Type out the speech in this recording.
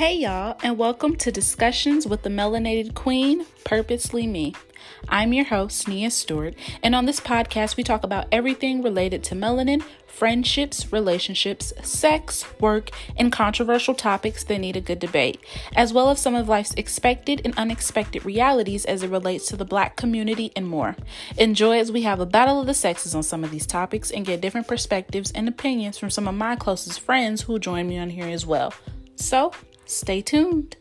Hey, y'all, and welcome to Discussions with the Melanated Queen, Purposely Me. I'm your host, Nia Stewart, and on this podcast, we talk about everything related to melanin, friendships, relationships, sex, work, and controversial topics that need a good debate, as well as some of life's expected and unexpected realities as it relates to the black community and more. Enjoy as we have a battle of the sexes on some of these topics and get different perspectives and opinions from some of my closest friends who join me on here as well. So, stay tuned.